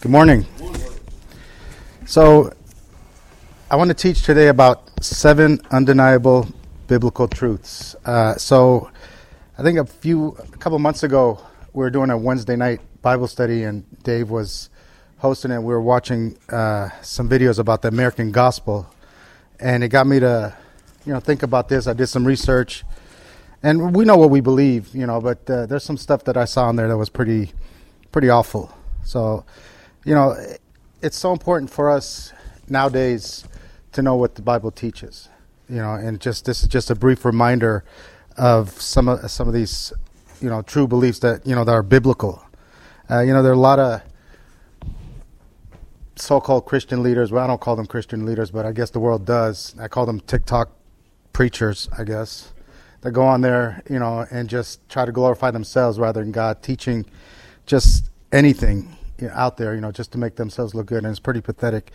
Good morning. So, I want to teach today about seven undeniable biblical truths. Uh, so, I think a few, a couple months ago, we were doing a Wednesday night Bible study, and Dave was hosting it. We were watching uh, some videos about the American gospel, and it got me to, you know, think about this. I did some research, and we know what we believe, you know, but uh, there's some stuff that I saw in there that was pretty, pretty awful. So, you know, it's so important for us nowadays to know what the Bible teaches, you know, and just this is just a brief reminder of some of some of these, you know, true beliefs that you know that are biblical. Uh, you know, there are a lot of so-called Christian leaders. Well, I don't call them Christian leaders, but I guess the world does. I call them TikTok preachers, I guess, that go on there, you know, and just try to glorify themselves rather than God, teaching just anything you know, out there, you know, just to make themselves look good, and it's pretty pathetic.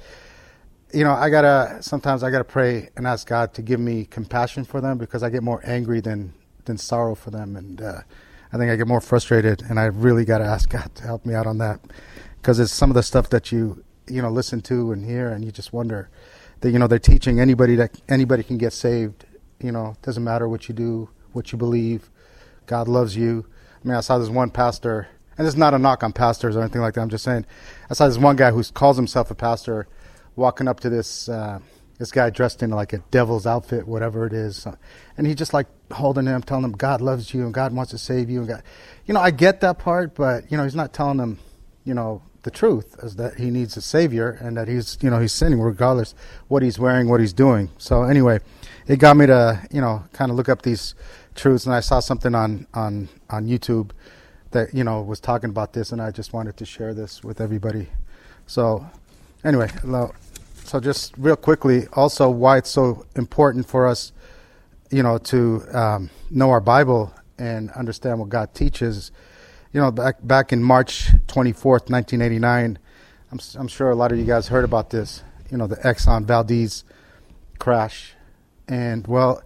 You know, I gotta sometimes I gotta pray and ask God to give me compassion for them because I get more angry than than sorrow for them, and uh, I think I get more frustrated, and I really gotta ask God to help me out on that because it's some of the stuff that you you know listen to and hear, and you just wonder that you know they're teaching anybody that anybody can get saved. You know, doesn't matter what you do, what you believe, God loves you. I mean, I saw this one pastor and it's not a knock on pastors or anything like that. I'm just saying, I saw this one guy who calls himself a pastor walking up to this uh, this guy dressed in like a devil's outfit, whatever it is, and he just like holding him, telling him God loves you and God wants to save you and God, you know, I get that part, but you know, he's not telling them, you know, the truth is that he needs a savior and that he's you know he's sinning regardless what he's wearing, what he's doing. So anyway, it got me to you know kind of look up these truths, and I saw something on on on YouTube that you know was talking about this, and I just wanted to share this with everybody. So, anyway, so just real quickly, also why it's so important for us, you know, to um, know our Bible and understand what God teaches. You know, back back in March twenty fourth, nineteen eighty nine, I'm I'm sure a lot of you guys heard about this. You know, the Exxon Valdez crash, and well,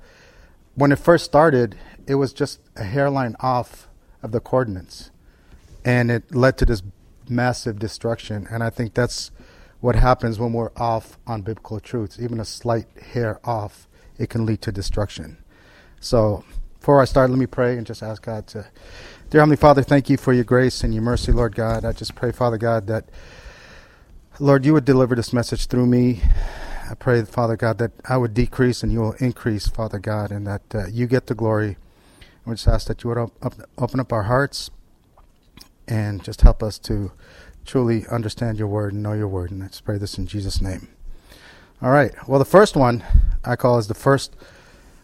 when it first started, it was just a hairline off of the coordinates. And it led to this massive destruction. And I think that's what happens when we're off on biblical truths. Even a slight hair off, it can lead to destruction. So before I start, let me pray and just ask God to. Dear Heavenly Father, thank you for your grace and your mercy, Lord God. I just pray, Father God, that, Lord, you would deliver this message through me. I pray, Father God, that I would decrease and you will increase, Father God, and that uh, you get the glory we just ask that you would op- open up our hearts and just help us to truly understand your word and know your word. And let's pray this in Jesus' name. All right. Well, the first one I call is the first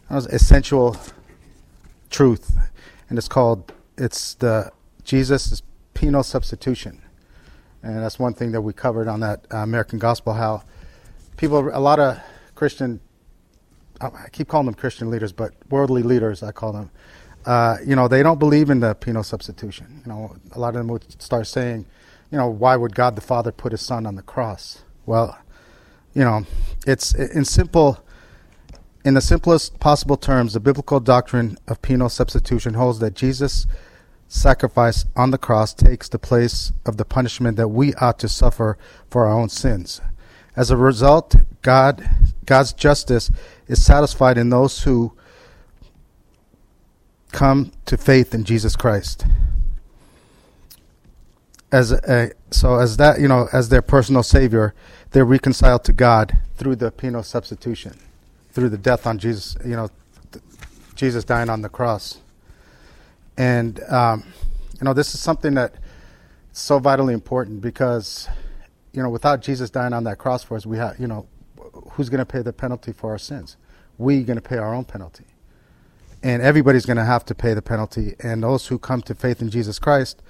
essential truth, and it's called it's the Jesus penal substitution, and that's one thing that we covered on that uh, American Gospel. How people, a lot of Christian, I keep calling them Christian leaders, but worldly leaders, I call them uh, you know, they don't believe in the penal substitution. You know, a lot of them would start saying, you know, why would God the Father put His Son on the cross? Well, you know, it's in simple, in the simplest possible terms, the biblical doctrine of penal substitution holds that Jesus' sacrifice on the cross takes the place of the punishment that we ought to suffer for our own sins. As a result, God, God's justice is satisfied in those who come to faith in Jesus Christ. As a, so as that you know as their personal savior, they're reconciled to God through the penal substitution, through the death on Jesus. You know, th- Jesus dying on the cross, and um, you know this is something that is so vitally important because you know without Jesus dying on that cross for us, we have you know who's going to pay the penalty for our sins? We going to pay our own penalty and everybody's going to have to pay the penalty. And those who come to faith in Jesus Christ,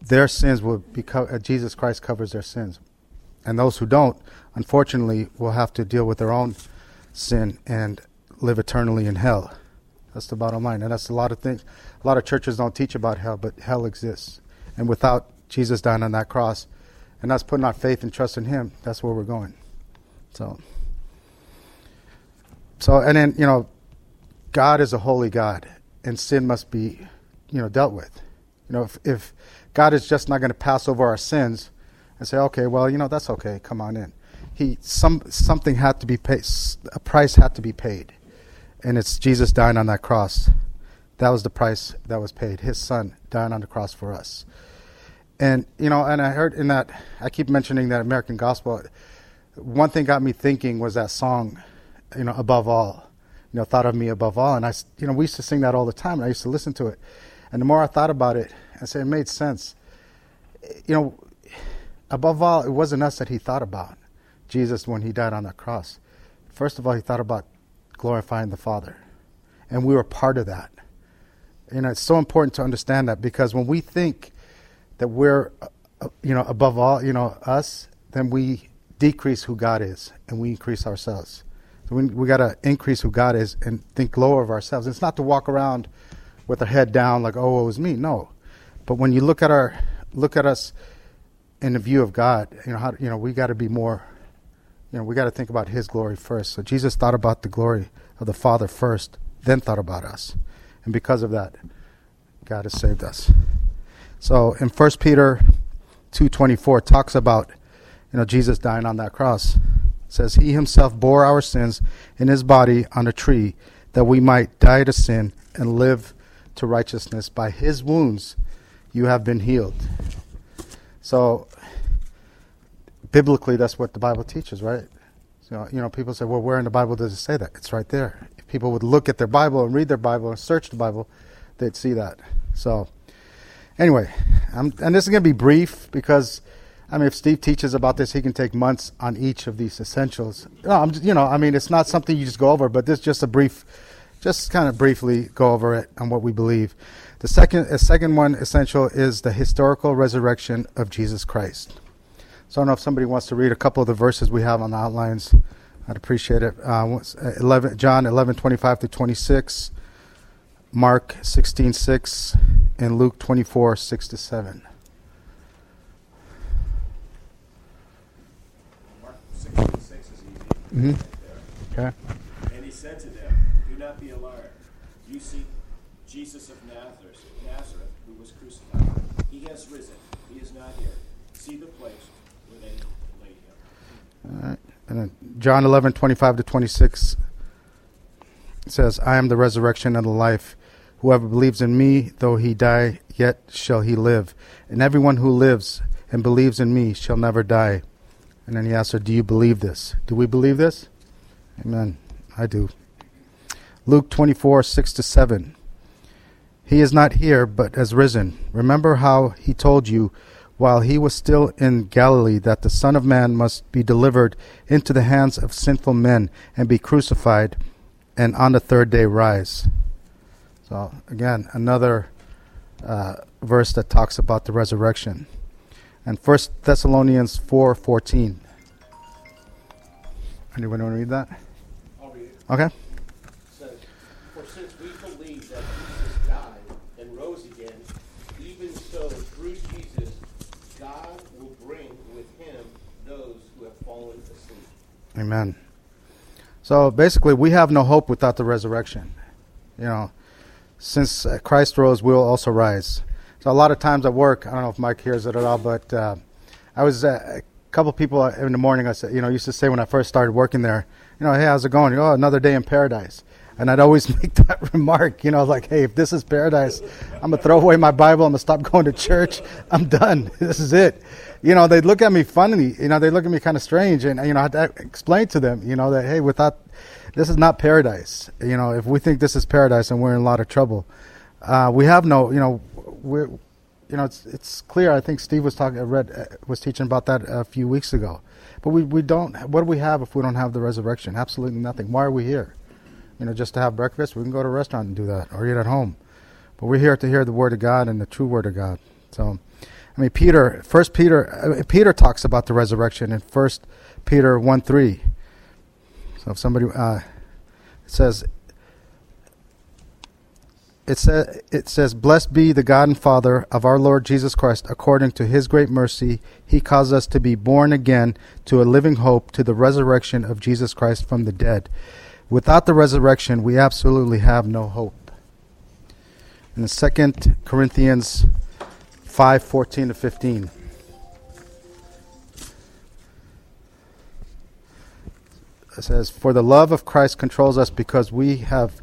their sins will be co- uh, Jesus Christ covers their sins, and those who don't, unfortunately, will have to deal with their own sin and live eternally in hell. That's the bottom line, and that's a lot of things. A lot of churches don't teach about hell, but hell exists, and without Jesus dying on that cross, and us putting our faith and trust in Him, that's where we're going. So, so, and then you know, God is a holy God, and sin must be, you know, dealt with. You know, if, if God is just not going to pass over our sins, and say, okay, well, you know, that's okay. Come on in. He some something had to be paid. A price had to be paid, and it's Jesus dying on that cross. That was the price that was paid. His Son dying on the cross for us. And you know, and I heard in that I keep mentioning that American gospel. One thing got me thinking was that song, you know, above all, you know, thought of me above all. And I, you know, we used to sing that all the time. And I used to listen to it, and the more I thought about it, I said it made sense. You know, above all, it wasn't us that he thought about, Jesus, when he died on the cross. First of all, he thought about glorifying the Father, and we were part of that. You know, it's so important to understand that because when we think that we're, uh, you know, above all, you know, us, then we decrease who God is and we increase ourselves. So we, we got to increase who God is and think lower of ourselves. It's not to walk around with our head down like, oh, it was me. No. But when you look at our, look at us in the view of God, you know, how, you know, we got to be more, you know, we got to think about His glory first. So Jesus thought about the glory of the Father first, then thought about us. And because of that, God has saved us. So in 1 Peter 2:24 talks about you know Jesus dying on that cross. Says he himself bore our sins in his body on a tree that we might die to sin and live to righteousness. By his wounds you have been healed. So biblically that's what the Bible teaches, right? So you know people say, "Well, where in the Bible does it say that?" It's right there. If people would look at their Bible and read their Bible and search the Bible, they'd see that. So Anyway, I'm, and this is going to be brief because, I mean, if Steve teaches about this, he can take months on each of these essentials. No, I'm, just, you know, I mean, it's not something you just go over, but this is just a brief, just kind of briefly go over it on what we believe. The second, the second one essential is the historical resurrection of Jesus Christ. So I don't know if somebody wants to read a couple of the verses we have on the outlines. I'd appreciate it. Uh, 11, John 11, 25 to 26. Mark 16 6, and Luke 24 6 to 7. Mark 16 6 is easy. Mm-hmm. Okay. and he said to them, Do not be alarmed. You seek Jesus of Nazareth, Nazareth, who was crucified. He has risen. He is not here. See the place where they laid him. All right. And then John 11 25 to 26 says, I am the resurrection and the life. Whoever believes in me, though he die, yet shall he live. And everyone who lives and believes in me shall never die. And then he asks her, Do you believe this? Do we believe this? Amen. I do. Luke 24, 6 to 7. He is not here, but has risen. Remember how he told you while he was still in Galilee that the Son of Man must be delivered into the hands of sinful men and be crucified, and on the third day rise. So again, another uh, verse that talks about the resurrection. And First Thessalonians four fourteen. Anyone want to read that? I'll read it. Okay. It says, For since we believe that Jesus died and rose again, even so through Jesus, God will bring with him those who have fallen asleep. Amen. So basically, we have no hope without the resurrection. You know, since Christ rose, we'll also rise. So a lot of times at work, I don't know if Mike hears it at all, but uh, I was uh, a couple people in the morning. I said, you know, used to say when I first started working there, you know, hey, how's it going? Oh, another day in paradise. And I'd always make that remark, you know, like, hey, if this is paradise, I'm gonna throw away my Bible. I'm gonna stop going to church. I'm done. This is it. You know, they'd look at me funny. You know, they look at me kind of strange, and you know, I had to explain to them, you know, that hey, without this is not paradise. You know, if we think this is paradise, and we're in a lot of trouble. Uh, we have no, you know, we're, you know, it's it's clear. I think Steve was talking, read, uh, was teaching about that a few weeks ago. But we we don't. What do we have if we don't have the resurrection? Absolutely nothing. Why are we here? You know, just to have breakfast. We can go to a restaurant and do that, or eat at home. But we're here to hear the word of God and the true word of God. So, I mean, Peter, First Peter, uh, Peter talks about the resurrection in First Peter one three. So if somebody uh, says it, sa- it says, Blessed be the God and Father of our Lord Jesus Christ. According to his great mercy, he caused us to be born again to a living hope to the resurrection of Jesus Christ from the dead. Without the resurrection, we absolutely have no hope. In the 2 Corinthians 5 14 to 15. It says, For the love of Christ controls us because we have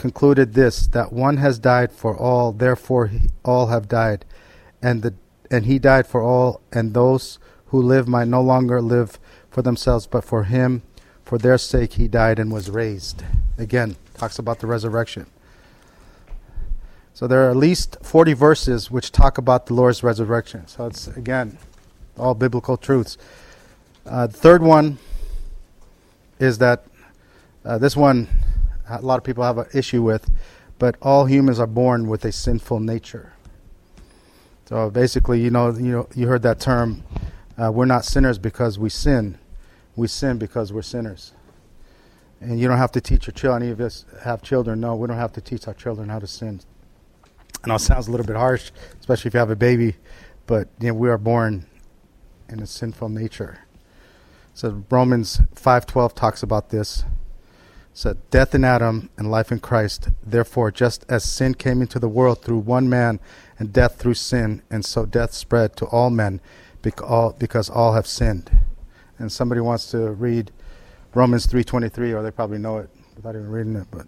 concluded this, that one has died for all, therefore he- all have died. And, the, and he died for all, and those who live might no longer live for themselves, but for him. For their sake he died and was raised. Again, talks about the resurrection. So there are at least 40 verses which talk about the Lord's resurrection. So it's, again, all biblical truths. Uh, the third one is that uh, this one a lot of people have an issue with, but all humans are born with a sinful nature. So basically, you know, you know, you heard that term. Uh, we're not sinners because we sin. We sin because we're sinners. And you don't have to teach your children. Any of us have children. No, we don't have to teach our children how to sin. I know it sounds a little bit harsh, especially if you have a baby, but you know, we are born in a sinful nature. So Romans 5:12 talks about this. Said death in Adam and life in Christ. Therefore, just as sin came into the world through one man and death through sin, and so death spread to all men because all have sinned. And somebody wants to read Romans 3:23 or they probably know it without even reading it, but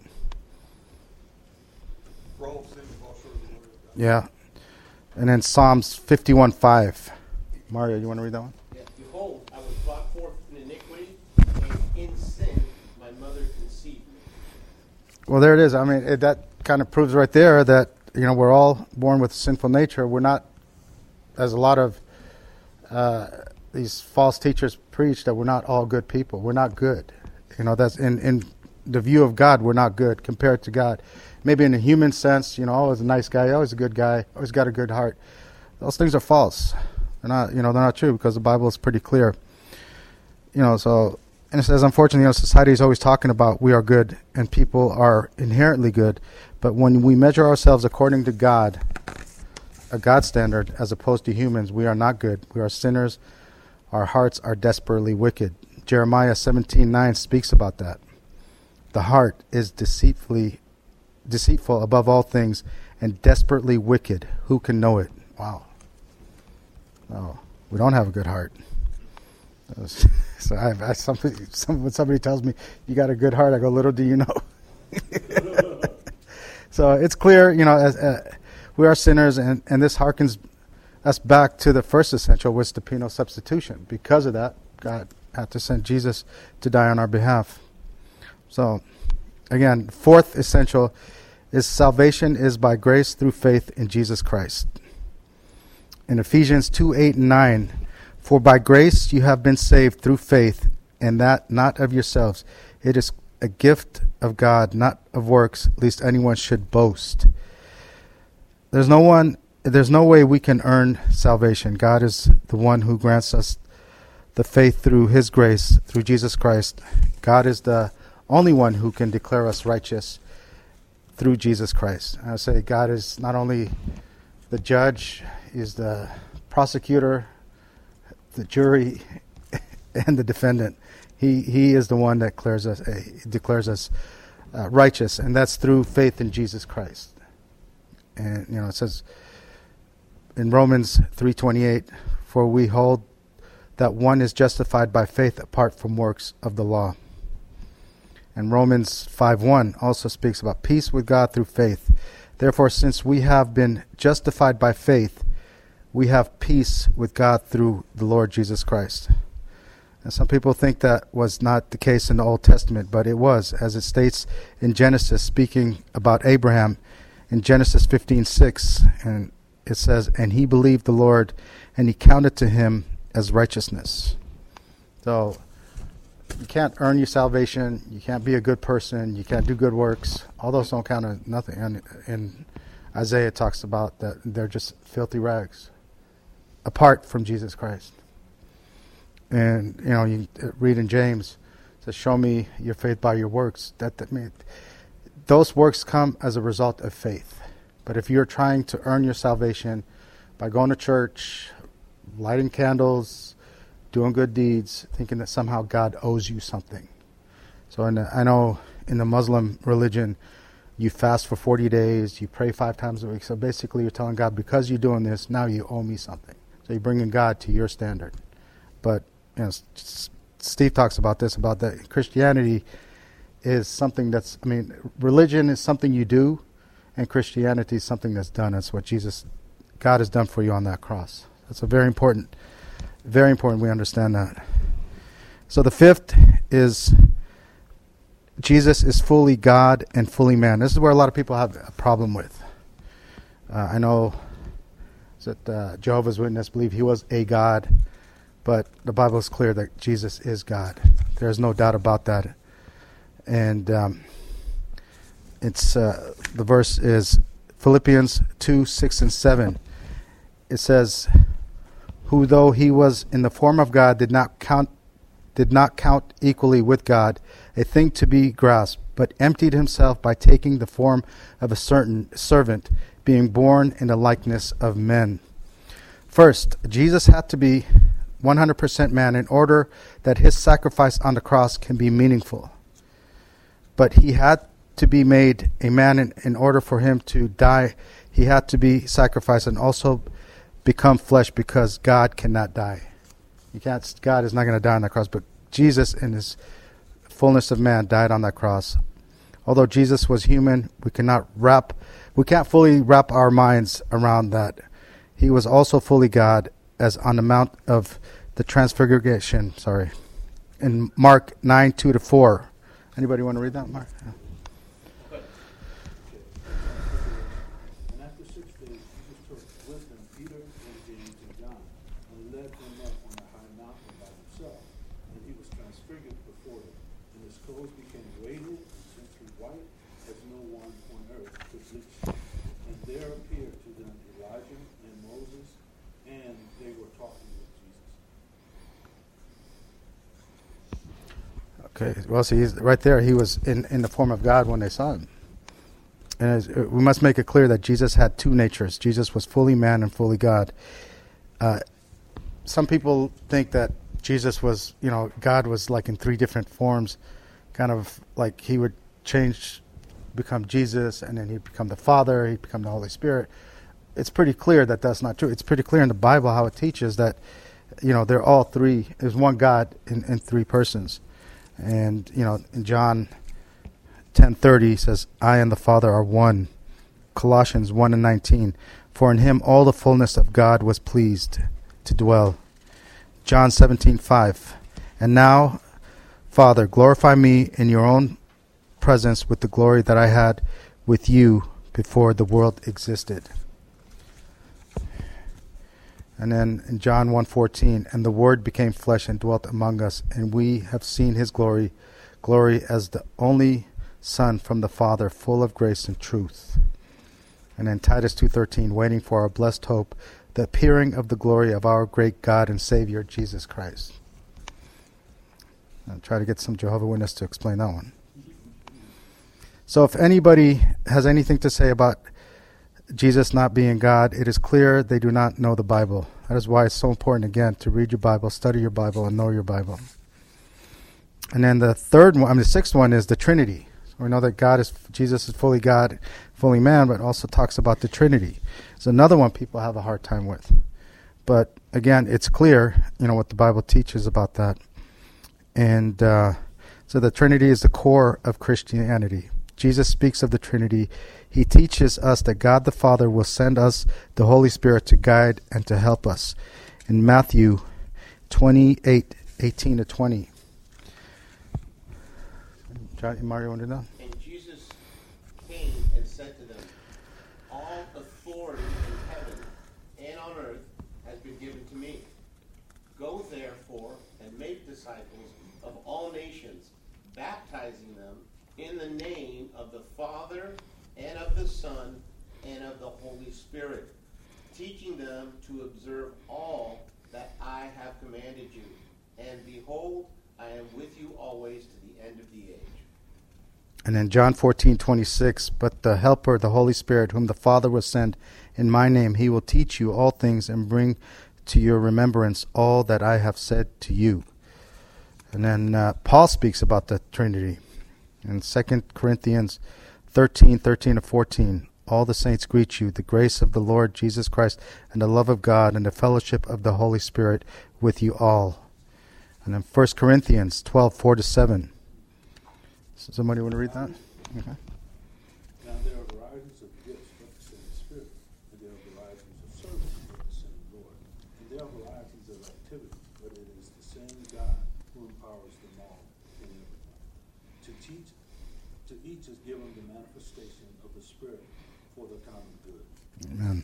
For all sin and fall short of the glory of God. yeah. And then Psalms 51:5. Mario, you want to read that one? Yeah, Behold, I was brought forth in iniquity, and in sin my mother conceived me. Well, there it is. I mean, it, that kind of proves right there that you know we're all born with sinful nature. We're not, as a lot of uh, these false teachers preach, that we're not all good people. We're not good. You know, that's in in the view of God, we're not good compared to God. Maybe in a human sense, you know, always a nice guy, always a good guy, always got a good heart. Those things are false. They're not, you know, they're not true because the Bible is pretty clear. You know, so and it says, unfortunately, you know, society is always talking about we are good and people are inherently good, but when we measure ourselves according to God, a God standard, as opposed to humans, we are not good. We are sinners. Our hearts are desperately wicked. Jeremiah seventeen nine speaks about that. The heart is deceitfully deceitful above all things and desperately wicked. Who can know it? Wow. Oh, we don't have a good heart. So I, I somebody, some, when somebody tells me you got a good heart, I go, little do you know. so it's clear, you know, as, uh, we are sinners, and, and this harkens us back to the first essential, was the penal substitution. Because of that, God had to send Jesus to die on our behalf. So, again, fourth essential is salvation is by grace through faith in Jesus Christ. In Ephesians 2 8 and 9, for by grace you have been saved through faith, and that not of yourselves. It is a gift of God, not of works, lest anyone should boast. There's no one there's no way we can earn salvation. God is the one who grants us the faith through his grace, through Jesus Christ. God is the only one who can declare us righteous through Jesus Christ. I say God is not only the judge, is the prosecutor, the jury, and the defendant. He he is the one that declares us uh, declares us uh, righteous, and that's through faith in Jesus Christ. And you know it says in Romans three twenty eight, for we hold that one is justified by faith apart from works of the law. And Romans 5:1 also speaks about peace with God through faith. Therefore, since we have been justified by faith, we have peace with God through the Lord Jesus Christ. And some people think that was not the case in the Old Testament, but it was, as it states in Genesis, speaking about Abraham in Genesis 15:6, and it says, "And he believed the Lord, and he counted to him as righteousness." So you can't earn your salvation. You can't be a good person. You can't do good works. All those don't count as nothing. And, and Isaiah talks about that they're just filthy rags apart from Jesus Christ. And you know, you uh, read in James, it says, "Show me your faith by your works." That, that mean, those works come as a result of faith. But if you're trying to earn your salvation by going to church, lighting candles, doing good deeds, thinking that somehow God owes you something. So the, uh, I know in the Muslim religion, you fast for 40 days, you pray five times a week. So basically, you're telling God, because you're doing this, now you owe me something. So you're bringing God to your standard. But you know, Steve talks about this about that Christianity is something that's. I mean, religion is something you do, and Christianity is something that's done. That's what Jesus, God has done for you on that cross. That's a very important, very important. We understand that. So the fifth is Jesus is fully God and fully man. This is where a lot of people have a problem with. Uh, I know that uh, Jehovah's Witness believe he was a God, but the Bible is clear that Jesus is God. There's no doubt about that. And um, it's uh, the verse is Philippians two six and seven. It says, "Who though he was in the form of God did not count did not count equally with God a thing to be grasped, but emptied himself by taking the form of a certain servant, being born in the likeness of men. First, Jesus had to be 100% man in order that his sacrifice on the cross can be meaningful. But he had to be made a man in, in order for him to die. He had to be sacrificed and also become flesh because God cannot die. You can't. God is not going to die on the cross, but Jesus, in His fullness of man, died on that cross. Although Jesus was human, we cannot wrap, we can't fully wrap our minds around that. He was also fully God, as on the Mount of the Transfiguration. Sorry, in Mark nine two to four. Anybody want to read that, Mark? Yeah. And after six days, Jesus took with him Peter and James and John, and led them up on a high mountain by himself. And he was transfigured before them, and his clothes became radiant and simply white, as no one on earth could bleach them. And there appeared to them Elijah and Moses, and they were talking with Jesus. Okay, well, see, he's right there. He was in, in the form of God when they saw him. And uh, we must make it clear that Jesus had two natures. Jesus was fully man and fully God. Uh, some people think that Jesus was, you know, God was like in three different forms, kind of like he would change, become Jesus, and then he'd become the Father, he'd become the Holy Spirit. It's pretty clear that that's not true. It's pretty clear in the Bible how it teaches that, you know, they're all three. There's one God in, in three persons. And, you know, in John 10:30 says, "I and the Father are one." Colossians 1 and 19, "For in him all the fullness of God was pleased to dwell." John 17:5, "And now, Father, glorify me in your own presence with the glory that I had with you before the world existed." And then in John 1:14, "And the word became flesh and dwelt among us, and we have seen his glory, glory as the only Son from the Father, full of grace and truth. And then Titus 2:13, waiting for our blessed hope, the appearing of the glory of our great God and Savior Jesus Christ. I'll try to get some Jehovah Witness to explain that one. So if anybody has anything to say about Jesus not being God, it is clear they do not know the Bible. That is why it's so important again to read your Bible, study your Bible, and know your Bible. And then the third one, I mean the sixth one is the Trinity. We know that God is Jesus is fully God, fully man, but also talks about the Trinity. It's another one people have a hard time with. But again, it's clear, you know, what the Bible teaches about that. And uh, so the Trinity is the core of Christianity. Jesus speaks of the Trinity. He teaches us that God the Father will send us the Holy Spirit to guide and to help us. In Matthew 28 18 to 20. John, Mario, want to that? And Jesus came and said to them, All authority in heaven and on earth has been given to me. Go therefore and make disciples of all nations, baptizing them in the name of the Father and of the Son and of the Holy Spirit, teaching them to observe all that I have commanded you. And behold, I am with you always to the end of the age. And then John 14, 26, but the Helper, the Holy Spirit, whom the Father will send in my name, he will teach you all things and bring to your remembrance all that I have said to you. And then uh, Paul speaks about the Trinity in 2 Corinthians 13, 13 to 14. All the saints greet you. The grace of the Lord Jesus Christ and the love of God and the fellowship of the Holy Spirit with you all. And then 1 Corinthians 12, 4 to 7. Somebody want to read that? Okay. Now there are varieties of gifts of the same Spirit, and there are varieties of service of the same Lord, and there are varieties of activity, but it is the same God who empowers them all in everything. To teach, to each is given the manifestation of the Spirit for the common good. Amen.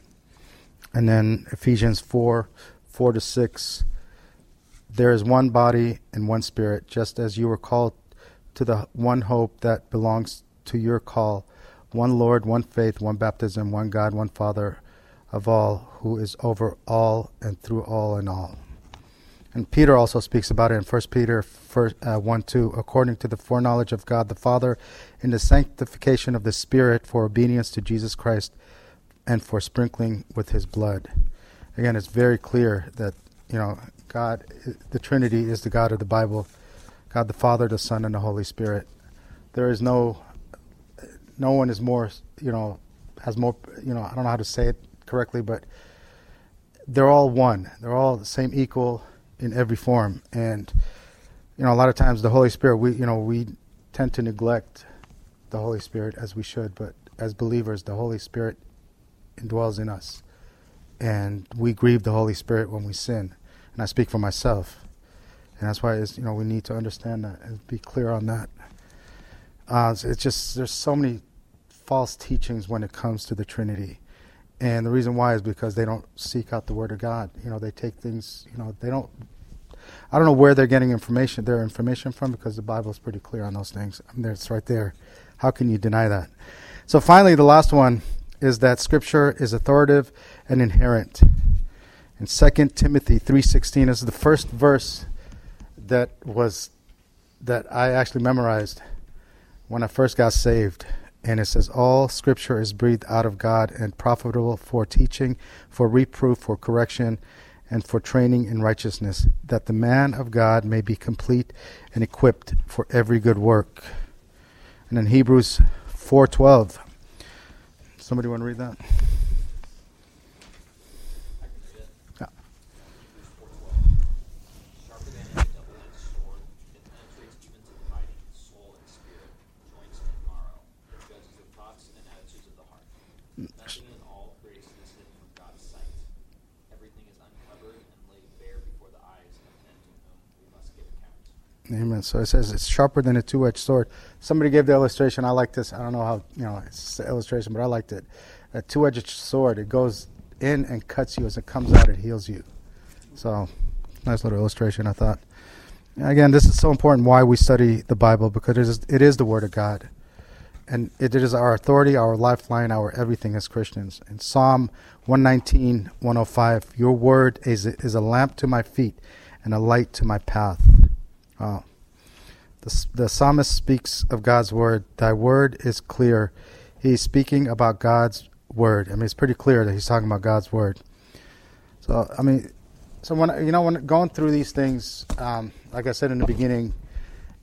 And then Ephesians 4 4 to 6. There is one body and one spirit, just as you were called to the one hope that belongs to your call. One Lord, one faith, one baptism, one God, one Father of all, who is over all and through all and all. And Peter also speaks about it in 1 Peter 1, uh, 1 2. According to the foreknowledge of God the Father, in the sanctification of the Spirit, for obedience to Jesus Christ, and for sprinkling with his blood. Again, it's very clear that, you know, God, the Trinity is the God of the Bible God the Father, the Son, and the Holy Spirit. There is no, no one is more, you know, has more, you know, I don't know how to say it correctly, but they're all one. They're all the same equal in every form. And, you know, a lot of times the Holy Spirit, we, you know, we tend to neglect the Holy Spirit as we should, but as believers, the Holy Spirit indwells in us. And we grieve the Holy Spirit when we sin. And I speak for myself. And that's why you know we need to understand that and be clear on that. Uh, it's just there's so many false teachings when it comes to the Trinity, and the reason why is because they don't seek out the Word of God. You know, they take things. You know, they don't. I don't know where they're getting information, their information from, because the Bible is pretty clear on those things. I mean, it's right there. How can you deny that? So finally, the last one is that Scripture is authoritative and inherent. In 2 Timothy 3:16 is the first verse that was that I actually memorized when I first got saved. And it says, All scripture is breathed out of God and profitable for teaching, for reproof, for correction, and for training in righteousness, that the man of God may be complete and equipped for every good work. And in Hebrews 4:12, somebody want to read that? Amen. So it says it's sharper than a two-edged sword. Somebody gave the illustration. I like this. I don't know how you know it's the illustration, but I liked it. A two-edged sword. It goes in and cuts you as it comes out. It heals you. So nice little illustration. I thought. Again, this is so important. Why we study the Bible because it is, it is the Word of God, and it is our authority, our lifeline, our everything as Christians. In Psalm 119, 105, Your Word is is a lamp to my feet and a light to my path. Uh, the, the psalmist speaks of God's word. Thy word is clear. He's speaking about God's word. I mean, it's pretty clear that he's talking about God's word. So, I mean, so when you know when going through these things, um, like I said in the beginning,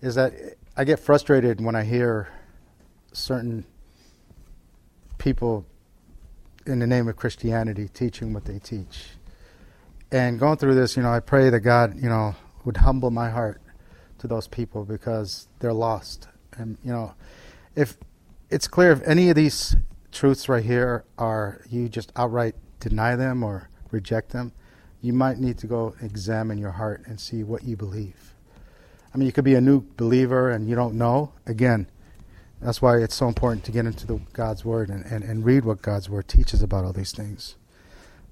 is that I get frustrated when I hear certain people in the name of Christianity teaching what they teach. And going through this, you know, I pray that God, you know, would humble my heart to those people because they're lost. And you know, if it's clear if any of these truths right here are you just outright deny them or reject them, you might need to go examine your heart and see what you believe. I mean, you could be a new believer and you don't know. Again, that's why it's so important to get into the God's Word and, and, and read what God's Word teaches about all these things.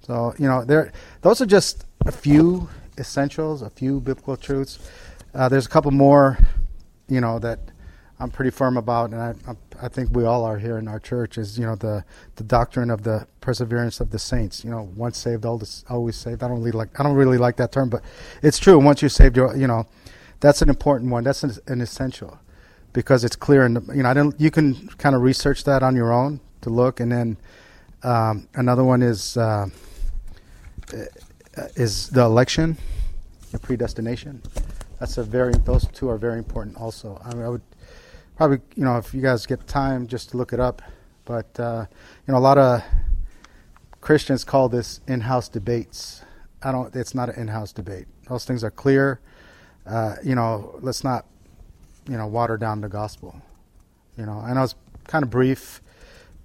So, you know, there those are just a few essentials, a few biblical truths. Uh, there's a couple more, you know, that I'm pretty firm about, and I, I, think we all are here in our church. Is you know the the doctrine of the perseverance of the saints. You know, once saved, always saved. I don't really like I don't really like that term, but it's true. Once you're saved, you're you know, that's an important one. That's an, an essential because it's clear. And you know, I don't. You can kind of research that on your own to look, and then um, another one is uh, is the election, the predestination that's a very those two are very important also. I mean, I would probably you know if you guys get time just to look it up, but uh, you know a lot of Christians call this in-house debates. I don't. It's not an in-house debate. Those things are clear. uh, you know, let's not, you know, water down the gospel. You know, I know it's kind of brief,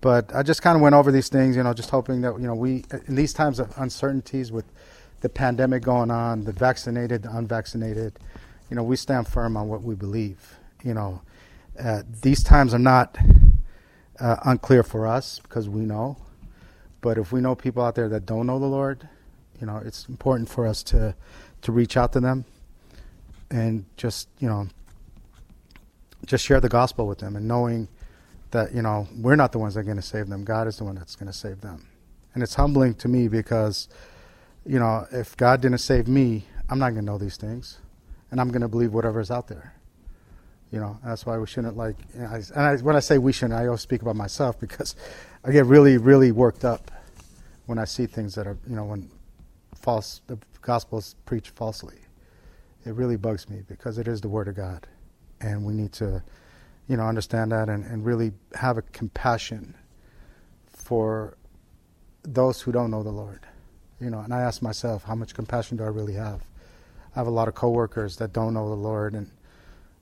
but I just kind of went over these things, you know, just hoping that, you know, we, in these times of uncertainties with the pandemic going on, the vaccinated, the unvaccinated, you know, we stand firm on what we believe. You know, uh, these times are not uh, unclear for us because we know. But if we know people out there that don't know the Lord, you know, it's important for us to to reach out to them and just you know just share the gospel with them and knowing that you know we're not the ones that are going to save them god is the one that's going to save them and it's humbling to me because you know if god didn't save me i'm not going to know these things and i'm going to believe whatever is out there you know that's why we shouldn't like I, and I, when i say we shouldn't i always speak about myself because i get really really worked up when i see things that are you know when false the gospel is preached falsely it really bugs me because it is the word of God, and we need to, you know, understand that and, and really have a compassion for those who don't know the Lord. You know, and I ask myself, how much compassion do I really have? I have a lot of coworkers that don't know the Lord, and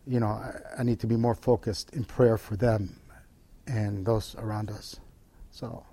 you know, I, I need to be more focused in prayer for them and those around us. So.